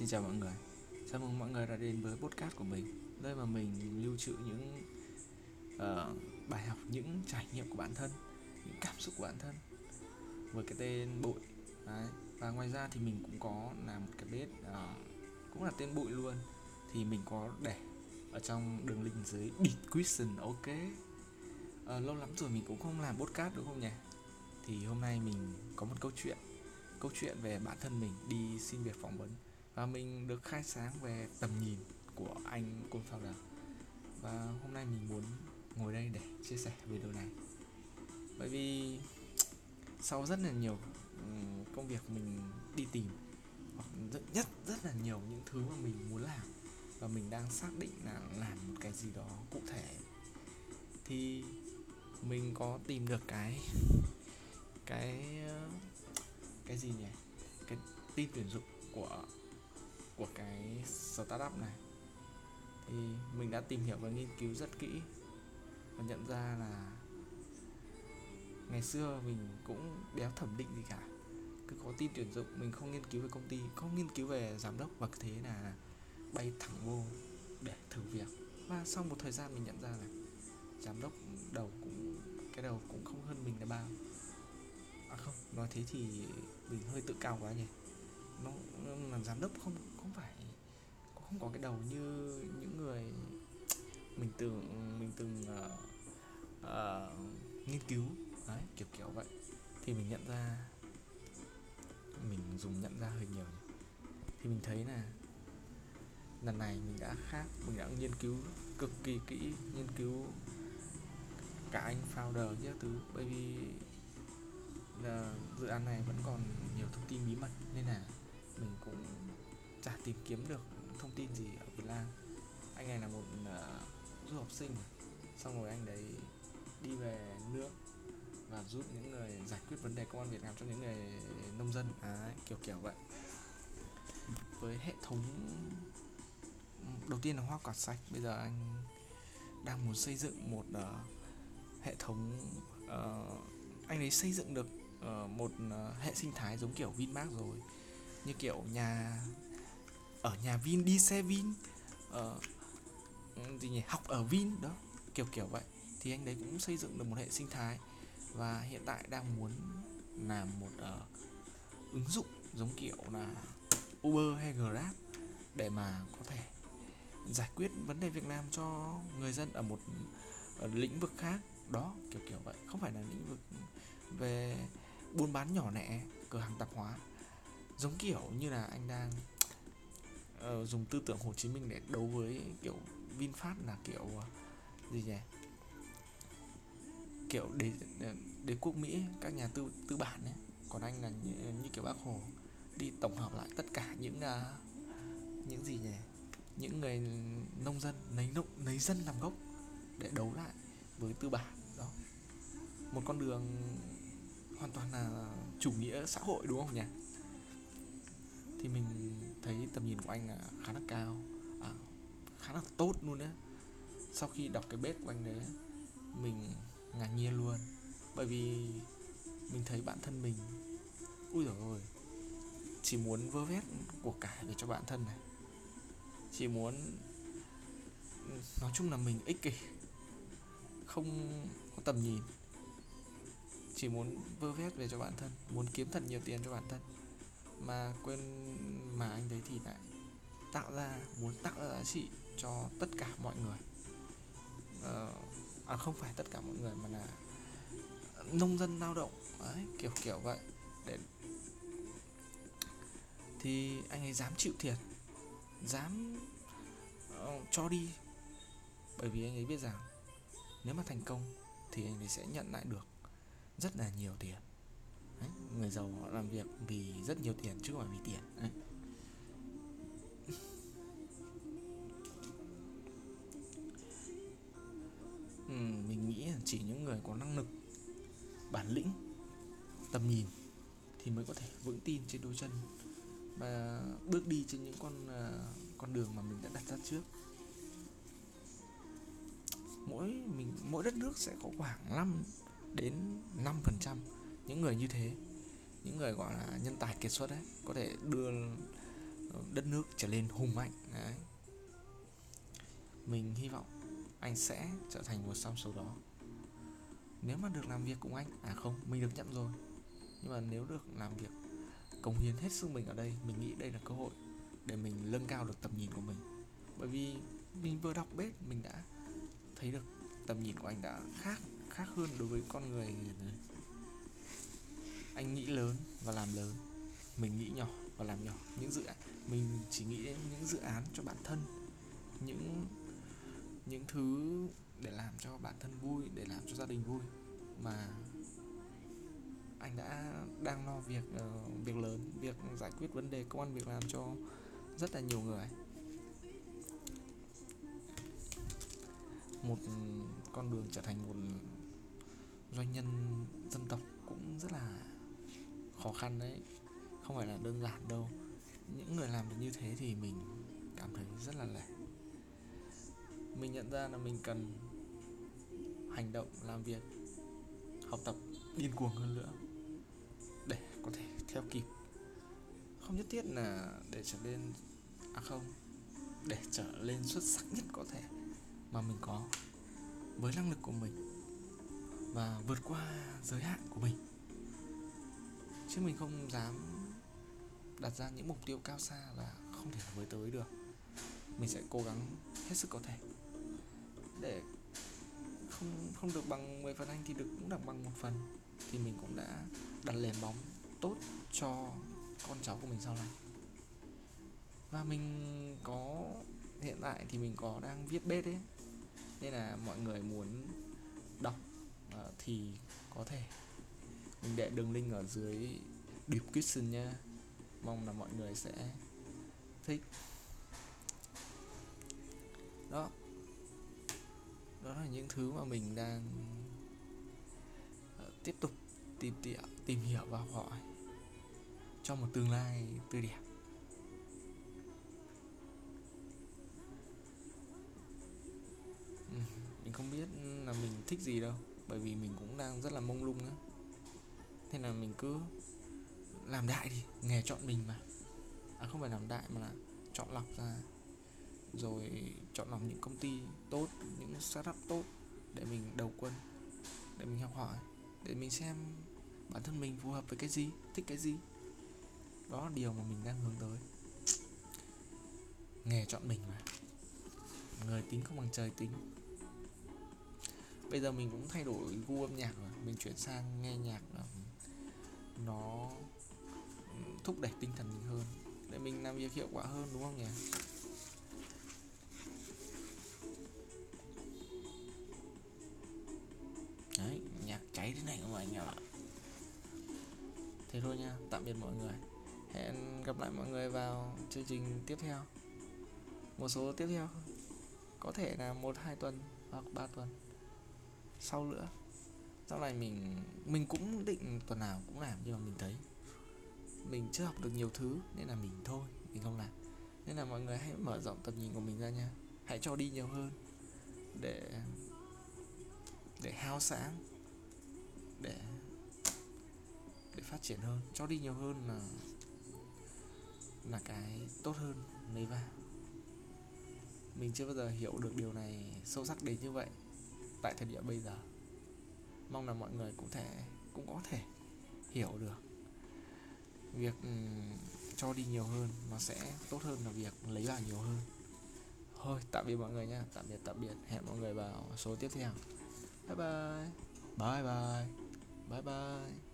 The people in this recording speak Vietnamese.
Xin chào mọi người. Chào mừng mọi người đã đến với podcast của mình Nơi mà mình lưu trữ những uh, bài học, những trải nghiệm của bản thân Những cảm xúc của bản thân Với cái tên Bụi. Đấy. Và ngoài ra thì mình cũng có làm một cái bếp uh, Cũng là tên Bụi luôn. Thì mình có để ở trong đường link dưới description ok? Uh, Lâu lắm rồi mình cũng không làm podcast đúng không nhỉ? Thì hôm nay mình có một câu chuyện câu chuyện về bản thân mình đi xin việc phỏng vấn và mình được khai sáng về tầm nhìn của anh Côn Founder. Và hôm nay mình muốn ngồi đây để chia sẻ về điều này. Bởi vì sau rất là nhiều công việc mình đi tìm, hoặc rất, nhất, rất là nhiều những thứ mà mình muốn làm, và mình đang xác định là làm một cái gì đó cụ thể, thì mình có tìm được cái cái cái gì nhỉ? Cái tin tuyển dụng của của cái startup này. Thì mình đã tìm hiểu và nghiên cứu rất kỹ và nhận ra là ngày xưa mình cũng đéo thẩm định gì cả, cứ có tin tuyển dụng, mình không nghiên cứu về công ty, không nghiên cứu về giám đốc và thế là bay thẳng vô để thử việc. Và sau một thời gian mình nhận ra là giám đốc đầu cũng, cái đầu cũng không hơn mình là bao. À không, nói thế thì mình hơi tự cao quá nhỉ. Nó làm giám đốc không không phải không có cái đầu như những người mình từng mình từng uh, uh, nghiên cứu. Đấy kiểu kiểu vậy. Thì mình nhận ra mình dùng nhận ra hơi nhiều thì mình thấy là lần này mình đã khác mình đã nghiên cứu cực kỳ kỹ nghiên cứu cả anh founder nhé thứ. Bởi vì là dự án này vẫn còn nhiều thông tin bí mật nên là mình cũng chả tìm kiếm được thông tin gì ở Việt Nam. Anh này là một uh, du học sinh xong rồi anh đấy đi về nước và giúp những người giải quyết vấn đề công an Việt Nam cho những người nông dân. À, kiểu kiểu vậy. Với hệ thống đầu tiên là hoa quả sạch bây giờ anh đang muốn xây dựng một uh, hệ thống uh, anh ấy xây dựng được uh, một uh, hệ sinh thái giống kiểu Vinmart rồi. Như kiểu nhà ở nhà Vin đi xe Vin uh, gì nhỉ học ở Vin đó kiểu kiểu vậy. Thì anh đấy cũng xây dựng được một hệ sinh thái và hiện tại đang muốn làm một uh, ứng dụng giống kiểu là Uber hay Grab để mà có thể giải quyết vấn đề việc làm cho người dân ở một ở lĩnh vực khác. Đó kiểu kiểu vậy. Không phải là lĩnh vực về buôn bán nhỏ lẻ cửa hàng tạp hóa. Giống kiểu như là anh đang uh, dùng tư tưởng Hồ Chí Minh để đấu với kiểu Vinfast là kiểu uh, gì nhỉ? Kiểu đế đế quốc Mỹ các nhà tư tư bản ấy. Còn anh là như, như kiểu bác Hồ đi tổng hợp lại tất cả những uh, những gì nhỉ? Những người nông dân lấy nông lấy dân làm gốc để đấu lại với tư bản đó. Một con đường hoàn toàn là chủ nghĩa xã hội đúng không nhỉ? Thì mình thấy tầm nhìn của anh là khá là cao à, khá là tốt luôn đấy. Sau khi đọc cái bếp của anh đấy mình ngạc nhiên luôn. Bởi vì mình thấy bản thân mình ui rồi chỉ muốn vơ vét của cải về cho bản thân này. Chỉ muốn nói chung là mình ích kỷ không có tầm nhìn. Chỉ muốn vơ vét về cho bản thân muốn kiếm thật nhiều tiền cho bản thân mà quên mà anh đấy thì lại tạo ra muốn tạo ra giá trị cho tất cả mọi người. Ờ, à không phải tất cả mọi người mà là nông dân lao động đấy kiểu kiểu vậy. Để thì anh ấy dám chịu thiệt dám uh, cho đi. Bởi vì anh ấy biết rằng nếu mà thành công thì anh ấy sẽ nhận lại được rất là nhiều tiền. Đấy, người giàu họ làm việc vì rất nhiều tiền chứ không phải vì tiền Đấy. ừ, mình nghĩ là chỉ những người có năng lực bản lĩnh tầm nhìn thì mới có thể vững tin trên đôi chân và bước đi trên những con à, con đường mà mình đã đặt ra trước mỗi mình mỗi đất nước sẽ có khoảng 5 đến 5% những người như thế, những người gọi là nhân tài kiệt xuất đấy có thể đưa ờ, đất nước trở lên hùng mạnh, đấy. Mình hy vọng anh sẽ trở thành một trong số đó. Nếu mà được làm việc cùng anh à không, mình được nhận rồi. Nhưng mà nếu được làm việc, cống hiến hết sức mình ở đây, mình nghĩ đây là cơ hội để mình nâng cao được tầm nhìn của mình. Bởi vì mình vừa đọc bếp, mình đã thấy được tầm nhìn của anh đã khác khác hơn đối với con người anh nghĩ lớn và làm lớn. Mình nghĩ nhỏ và làm nhỏ. Những dự án mình chỉ nghĩ đến những dự án cho bản thân. Những những thứ để làm cho bản thân vui để làm cho gia đình vui. Mà anh đã đang lo việc uh, việc lớn việc giải quyết vấn đề công an việc làm cho rất là nhiều người. Một con đường trở thành một doanh nhân dân tộc cũng rất là khó khăn đấy. Không phải là đơn giản đâu. Những người làm được như thế thì mình cảm thấy rất là lẻ. Mình nhận ra là mình cần hành động, làm việc, học tập điên cuồng hơn nữa để có thể theo kịp. Không nhất thiết là để trở nên à không, để trở lên xuất sắc nhất có thể mà mình có. Với năng lực của mình và vượt qua giới hạn của mình chứ mình không dám đặt ra những mục tiêu cao xa là không thể với tới được. Mình sẽ cố gắng hết sức có thể. Để không không được bằng 10 phần anh thì được cũng được bằng một phần. Thì mình cũng đã đặt nền bóng tốt cho con cháu của mình sau này. Và mình có hiện tại thì mình có đang viết bết ấy. Nên là mọi người muốn đọc uh, thì có thể mình để đường link ở dưới description nha. Mong là mọi người sẽ thích. Đó. Đó là những thứ mà mình đang ờ, tiếp tục tìm tìm tìm hiểu và học hỏi cho một tương lai tươi đẹp. Ừ, mình không biết là mình thích gì đâu, bởi vì mình cũng đang rất là mông lung á thế là mình cứ làm đại đi, nghề chọn mình mà. À không phải làm đại mà là chọn lọc ra. Rồi chọn lọc những công ty tốt, những startup tốt để mình đầu quân, để mình học hỏi, để mình xem bản thân mình phù hợp với cái gì, thích cái gì. Đó là điều mà mình đang hướng tới. Nghề chọn mình mà. Người tính không bằng trời tính. Bây giờ mình cũng thay đổi gu âm nhạc rồi, mình chuyển sang nghe nhạc ờ, nó ừ, thúc đẩy tinh thần mình hơn, để mình làm việc hiệu quả hơn, đúng không nhỉ? Đấy, nhạc cháy thế này các bạn ạ? Thế thôi nha, tạm biệt mọi người. Hẹn gặp lại mọi người vào chương trình tiếp theo. Một số tiếp theo. Có thể là một, hai tuần hoặc ba tuần. Sau nữa sau này mình mình cũng định tuần nào cũng làm nhưng mà mình thấy mình chưa học được nhiều thứ nên là mình thôi, mình không làm. Nên là mọi người hãy mở rộng tầm nhìn của mình ra nha. Hãy cho đi nhiều hơn để để hao sáng, để để phát triển hơn. Cho đi nhiều hơn là là cái tốt hơn lấy vào mình chưa bao giờ hiểu được điều này sâu sắc đến như vậy tại thời điểm bây giờ mong là mọi người cũng thể cũng có thể hiểu được việc um, cho đi nhiều hơn nó sẽ tốt hơn là việc lấy vào nhiều hơn. Thôi tạm biệt mọi người nha. Tạm biệt tạm biệt. Hẹn mọi người vào số tiếp theo. Bye bye. Bye bye. Bye bye